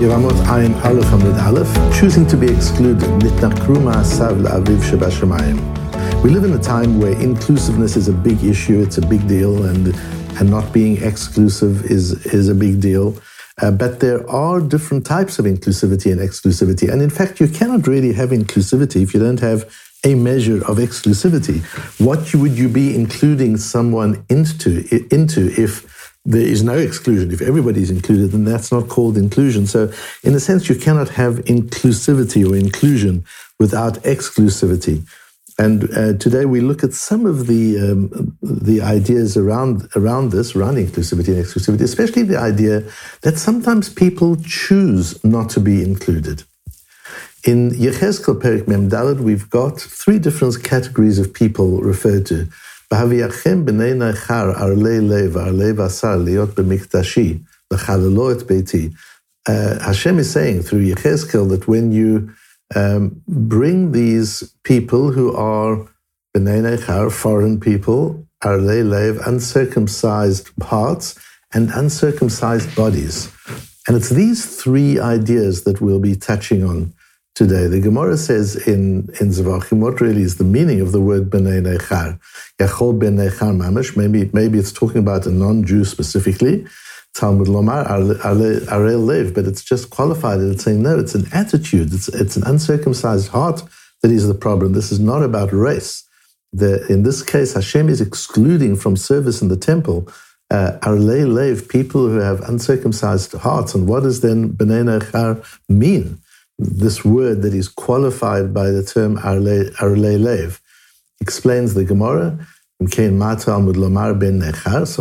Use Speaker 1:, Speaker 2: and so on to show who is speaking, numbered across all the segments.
Speaker 1: Yevamot Ayin Aleph Amud Aleph, choosing to be excluded, La'aviv. We live in a time where inclusiveness is a big issue, it's a big deal, and, and not being exclusive is, is a big deal. Uh, but there are different types of inclusivity and exclusivity. And in fact, you cannot really have inclusivity if you don't have a measure of exclusivity. What would you be including someone into, into if there is no exclusion. If everybody is included, then that's not called inclusion. So, in a sense, you cannot have inclusivity or inclusion without exclusivity. And uh, today we look at some of the um, the ideas around around this, around inclusivity and exclusivity, especially the idea that sometimes people choose not to be included. In Yechezkel Perek Mem Daled, we've got three different categories of people referred to. בהביאכם בני נכר ערלי לב וערלי בשר להיות במקדשי, לחללו את ביתי. Uh, Hashem is saying through Yechezkel that when you um, bring these people who are bnei nechar, foreign people, arlei lev, uncircumcised hearts and uncircumcised bodies. And it's these three ideas that we'll be touching on today. The Gemara says in, in Zvachim, what really is the meaning of the word B'nai Nechar? Yachol Ben Nechar Mamish, maybe, maybe it's talking about a non-Jew specifically. Talmud Lomar, Arel Lev, but it's just qualified and it's saying, no, it's an attitude, it's, it's an uncircumcised heart that is the problem. This is not about race. The, in this case, Hashem is excluding from service in the temple uh, Arle Lev, people who have uncircumcised hearts. And what does then B'nai Nechar mean? This word that is qualified by the term arle lev explains the Gemara. So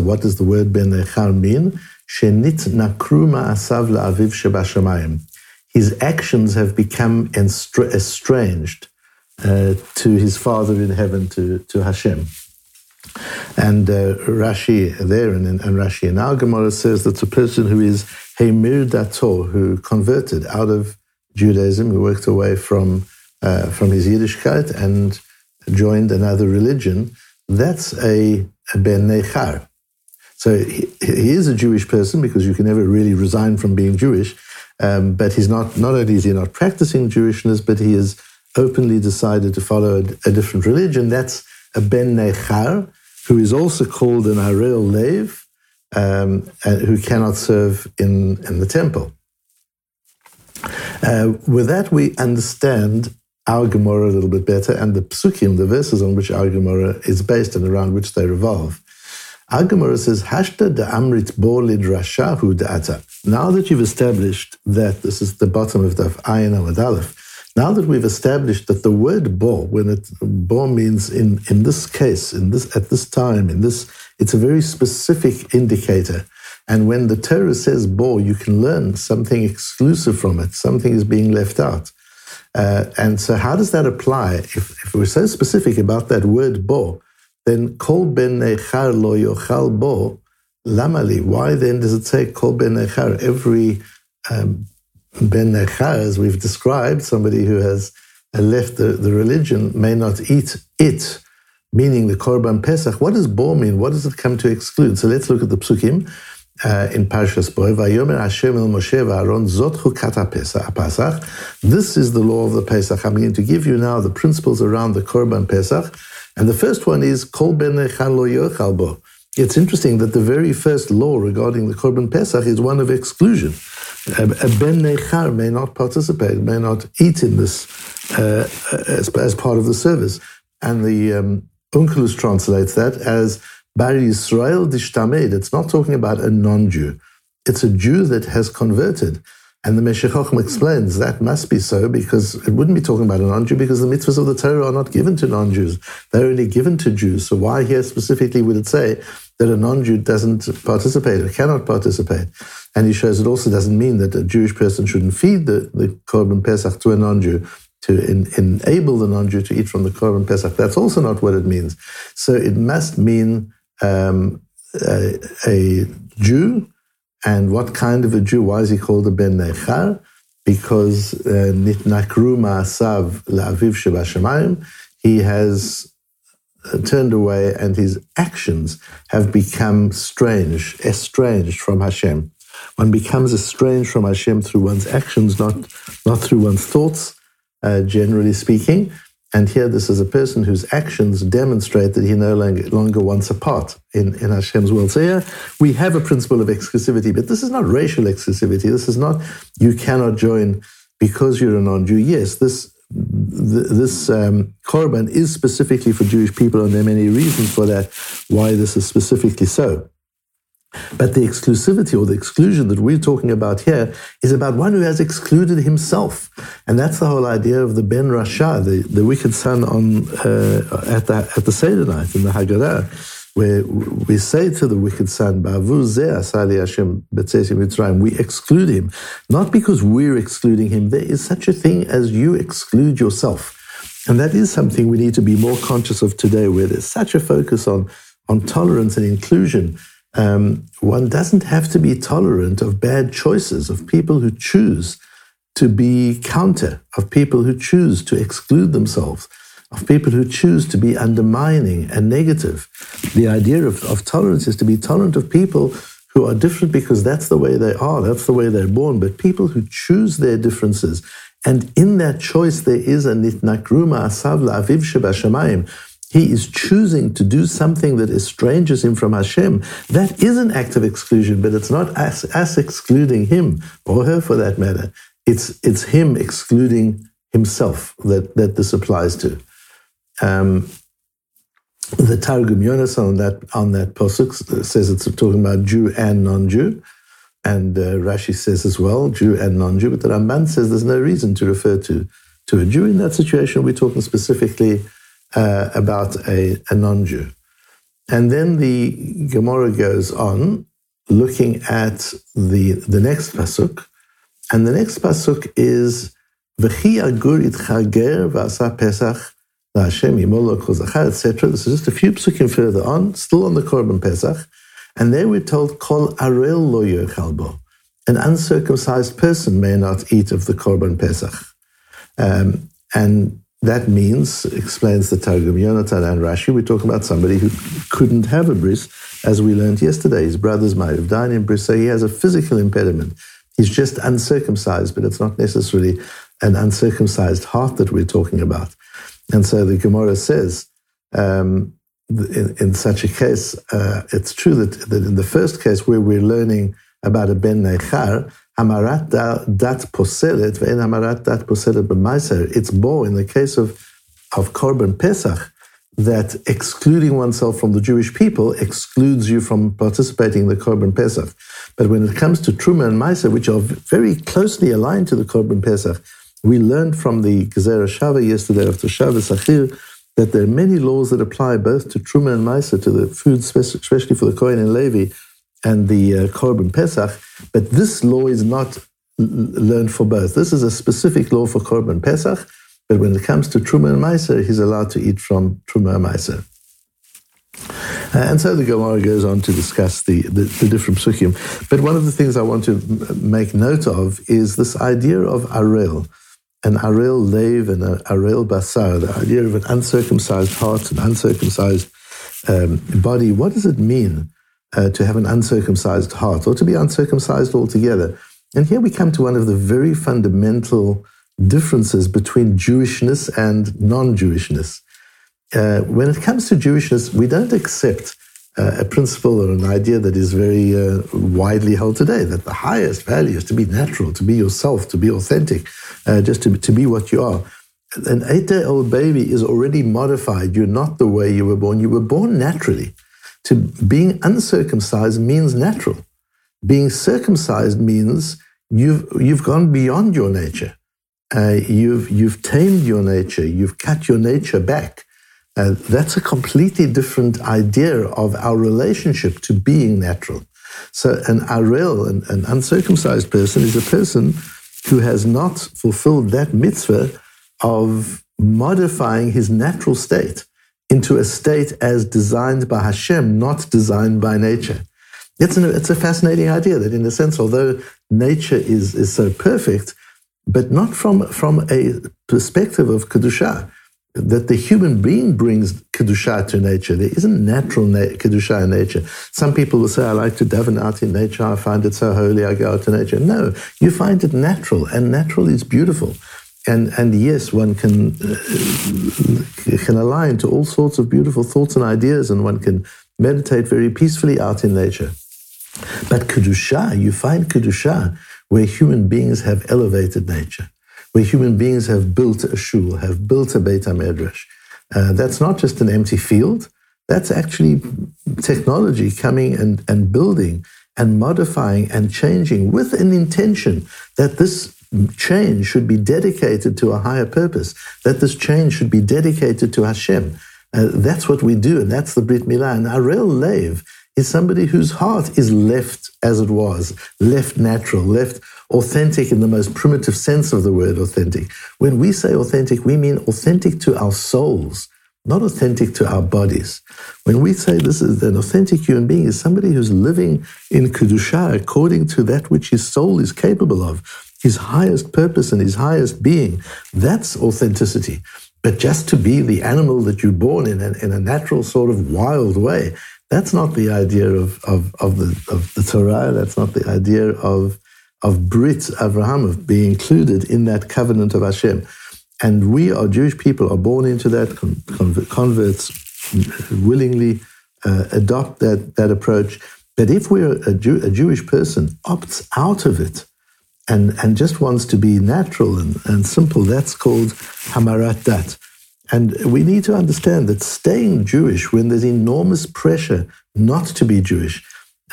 Speaker 1: what does the word ben nechar mean? Shenit nakruma asav la'aviv shebashamayim. His actions have become estranged uh, to his Father in heaven, to, to Hashem. And uh, Rashi there and, and Rashi in our Gemara says that a person who is Heimir Dator, who converted out of Judaism. He worked away from uh, from his Yiddishkeit and joined another religion. That's a, a ben nechar. So he, he, is a Jewish person because you can never really resign from being Jewish. Um, but he's not. Not only is he not practicing Jewishness, but he has openly decided to follow a, a different religion. That's a ben nechar, who is also called an arel lev, um, who cannot serve in in the temple. Uh, with that, we understand our Gemara a little bit better and the psukim, the verses on which our Gemara is based and around which they revolve. Our Gemara says, Hashta da amrit bo lidrashahu da'ata. Now that you've established that, this is the bottom of the Ayin Amud Aleph, now that we've established that the word bo, when it bo means in, in this case, in this at this time, in this, it's a very specific indicator and when the Torah says bo, you can learn something exclusive from it. Something is being left out. Uh, and so, how does that apply? If, if, we're so specific about that word bo, then kol ben nechar lo yochal bo, lamali. Why then does it say kol ben nechar? Every um, ben nechar, as we've described, somebody who has uh, left the, the religion may not eat it, meaning the korban pesach. What does bo mean? What does it come to exclude? So let's look at the psukim uh, in Parshas Bo, Vayomer Hashem el Moshe v'Aaron zot chukat Pesach. This is the law of the Pesach. I'm going to give you now the principles around the Korban Pesach. And the first one is Kol ben lo yochal bo. It's interesting that the very first law regarding the Korban Pesach is one of exclusion. A, ben nechar may not participate, may not eat in this uh, as, as, part of the service. And the um, Onkelos translates that as Bar Yisrael dishtamed. It's not talking about a non-Jew. It's a Jew that has converted. And the Meshech explains that must be so because it wouldn't be talking about a non-Jew because the mitzvahs of the Torah are not given to non-Jews. They're only given to Jews. So why here specifically would it say that a non-Jew doesn't participate or cannot participate? And he shows it also doesn't mean that a Jewish person shouldn't feed the, the Korban Pesach to a non-Jew to enable the non-Jew to eat from the Korban Pesach. That's also not what it means. So it must mean um, a, a, Jew, and what kind of a Jew? Why is he called a Ben Nechar? Because uh, nitnakru ma'asav la'aviv shebashamayim, he has uh, turned away and his actions have become strange, estranged from Hashem. One becomes estranged from Hashem through one's actions, not, not through one's thoughts, uh, generally speaking. And here, this is a person whose actions demonstrate that he no longer, wants a part in, in Hashem's world. So, here we have a principle of exclusivity, but this is not racial exclusivity. This is not you cannot join because you're a non Jew. Yes, this this um, korban is specifically for Jewish people, and there are many reasons for that, why this is specifically so. But the exclusivity or the exclusion that we're talking about here is about one who has excluded himself. And that's the whole idea of the Ben Rasha, the, the wicked son on, uh, at, the, at the Seder night in the Haggadah, where we say to the wicked son, we exclude him, not because we're excluding him. There is such a thing as you exclude yourself. And that is something we need to be more conscious of today, where there's such a focus on, on tolerance and inclusion um, one doesn't have to be tolerant of bad choices, of people who choose to be counter, of people who choose to exclude themselves, of people who choose to be undermining and negative. The idea of, of tolerance is to be tolerant of people who are different because that's the way they are, that's the way they're born, but people who choose their differences. And in that choice, there is a nitnakruma asavla aviv sheba shemayim, he is choosing to do something that estranges him from Hashem. That is an act of exclusion, but it's not us, us excluding him or her for that matter. It's, it's him excluding himself that, that this applies to. Um, the Targum Yonasan on that on that posuk says it's talking about Jew and non-Jew, and uh, Rashi says as well Jew and non-Jew. But the Ramban says there's no reason to refer to to a Jew in that situation. We're talking specifically uh, about a, a non Jew. And then the Gemara goes on looking at the, the next pasuk, and the next pasuk is V'chi agur itchager v'asa pesach la'Hashem yimolo kozachar, etc. This is just a few pasukim further on, still on the Korban Pesach, and there we're told kol arel lo chalbo. An uncircumcised person may not eat of the Korban Pesach. Um, and that means, explains the Targum Yonatan and Rashi, we're talking about somebody who couldn't have a bris, as we learned yesterday. His brothers might have died in bris, so he has a physical impediment. He's just uncircumcised, but it's not necessarily an uncircumcised heart that we're talking about. And so the Gemara says, um, in, in, such a case, uh, it's true that, that in the first case where we're learning about a ben nechar, Hamarat dat poselet ve'en hamarat dat poselet b'maiser. It's more in the case of, of Korban Pesach that excluding oneself from the Jewish people excludes you from participating in the Korban Pesach. But when it comes to Truma and Meiser, which are very closely aligned to the Korban Pesach, we learned from the Gezerah Shava yesterday of Toshav Sachir that there are many laws that apply both to Truma and Meiser, to the food, especially for the Kohen and Levi, and the uh, Korban Pesach, but this law is not learned for both. This is a specific law for Korban Pesach, but when it comes to Truma and Meiser, he's allowed to eat from Truma and Meiser. Uh, and so the Gemara goes on to discuss the, the, the, different psukim. But one of the things I want to make note of is this idea of arel, an arel lev and an arel basar, the idea of an uncircumcised heart, an uncircumcised um, body. What does it mean? Uh, to have an uncircumcised heart or to be uncircumcised altogether. And here we come to one of the very fundamental differences between Jewishness and non Jewishness. Uh, when it comes to Jewishness, we don't accept uh, a principle or an idea that is very uh, widely held today that the highest value is to be natural, to be yourself, to be authentic, uh, just to, to be what you are. An eight day old baby is already modified. You're not the way you were born. You were born naturally to being uncircumcised means natural. Being circumcised means you've, you've gone beyond your nature. Uh, you've, you've tamed your nature. You've cut your nature back. Uh, that's a completely different idea of our relationship to being natural. So, an arel, an, an uncircumcised person, is a person who has not fulfilled that mitzvah of modifying his natural state into a state as designed by Hashem, not designed by nature. It's, an, it's a fascinating idea that, in a sense, although nature is, is so perfect, but not from, from a perspective of Kedusha. that the human being brings kedusha to nature. There isn't natural na- kedusha in nature. Some people will say, "I like to daven out in nature. I find it so holy. I go out to nature." No, you find it natural, and natural is beautiful. And and yes, one can uh, can align to all sorts of beautiful thoughts and ideas, and one can meditate very peacefully out in nature. But kedusha, you find kedusha where human beings have elevated nature where human beings have built a shul, have built a Beit HaMedrash. Uh, that's not just an empty field. That's actually technology coming and, and building and modifying and changing with an intention that this change should be dedicated to a higher purpose, that this change should be dedicated to Hashem. Uh, that's what we do, and that's the Brit Milah. An arel lev is somebody whose heart is left as it was, left natural, left authentic in the most primitive sense of the word authentic. When we say authentic, we mean authentic to our souls, not authentic to our bodies. When we say this is an authentic human being, is somebody who's living in Kedusha according to that which his soul is capable of, his highest purpose and his highest being. That's authenticity. But just to be the animal that you're born in, in a natural sort of wild way, that's not the idea of, of, of, the, of the Torah. That's not the idea of of Brit Avraham, of being included in that covenant of Hashem. And we, our Jewish people, are born into that, converts willingly uh, adopt that, that approach. But if we're a, Jew, a, Jewish person opts out of it and, and just wants to be natural and, and simple, that's called Hamarat Dat. And we need to understand that staying Jewish when there's enormous pressure not to be Jewish,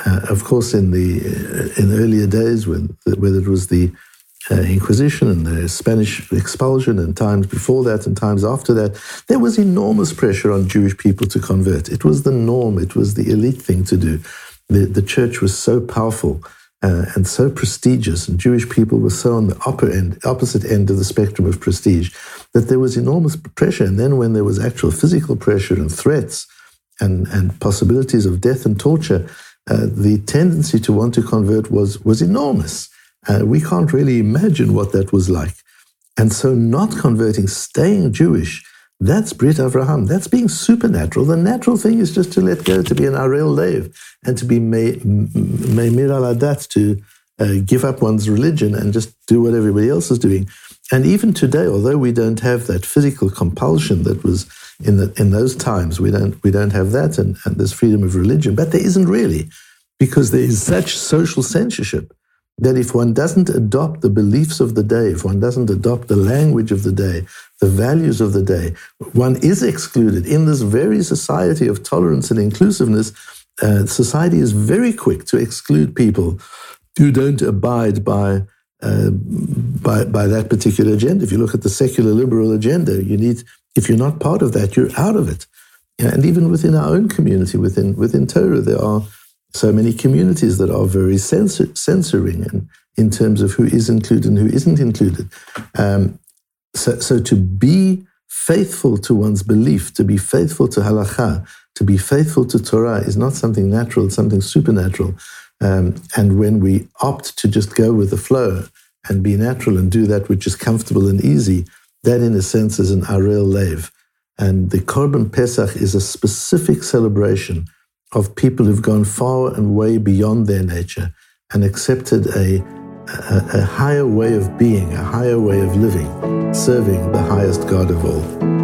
Speaker 1: uh, of course, in the uh, in earlier days, when whether it was the uh, Inquisition and the Spanish expulsion, and times before that and times after that, there was enormous pressure on Jewish people to convert. It was the norm. It was the elite thing to do. The the church was so powerful. Uh, and so prestigious, and Jewish people were so on the upper end, opposite end of the spectrum of prestige, that there was enormous pressure. And then, when there was actual physical pressure and threats, and, and possibilities of death and torture, uh, the tendency to want to convert was, was enormous. Uh, we can't really imagine what that was like. And so, not converting, staying Jewish, that's Brit Avraham. That's being supernatural. The natural thing is just to let go, to be an Arel Lev, and to be Meimir Aladat, to uh, give up one's religion and just do what everybody else is doing. And even today, although we don't have that physical compulsion that was in the, in those times, we don't we don't have that, and, and there's freedom of religion, but there isn't really, because there is such social censorship that if one doesn't adopt the beliefs of the day, if one doesn't adopt the language of the day, the values of the day, one is excluded. In this very society of tolerance and inclusiveness, uh, society is very quick to exclude people who don't abide by uh, by, by that particular agenda. If you look at the secular liberal agenda, you need, if you're not part of that, you're out of it. And even within our own community, within, within Torah, there are so many communities that are very censor, censoring and in terms of who is included and who isn't included. Um, so, so to be faithful to one's belief, to be faithful to halacha, to be faithful to Torah is not something natural, it's something supernatural. Um, and when we opt to just go with the flow and be natural and do that which is comfortable and easy, that in a sense is an Arel Lev. And the Korban Pesach is a specific celebration of people who've gone far and way beyond their nature and accepted a, a, a higher way of being, a higher way of living, serving the highest God of all.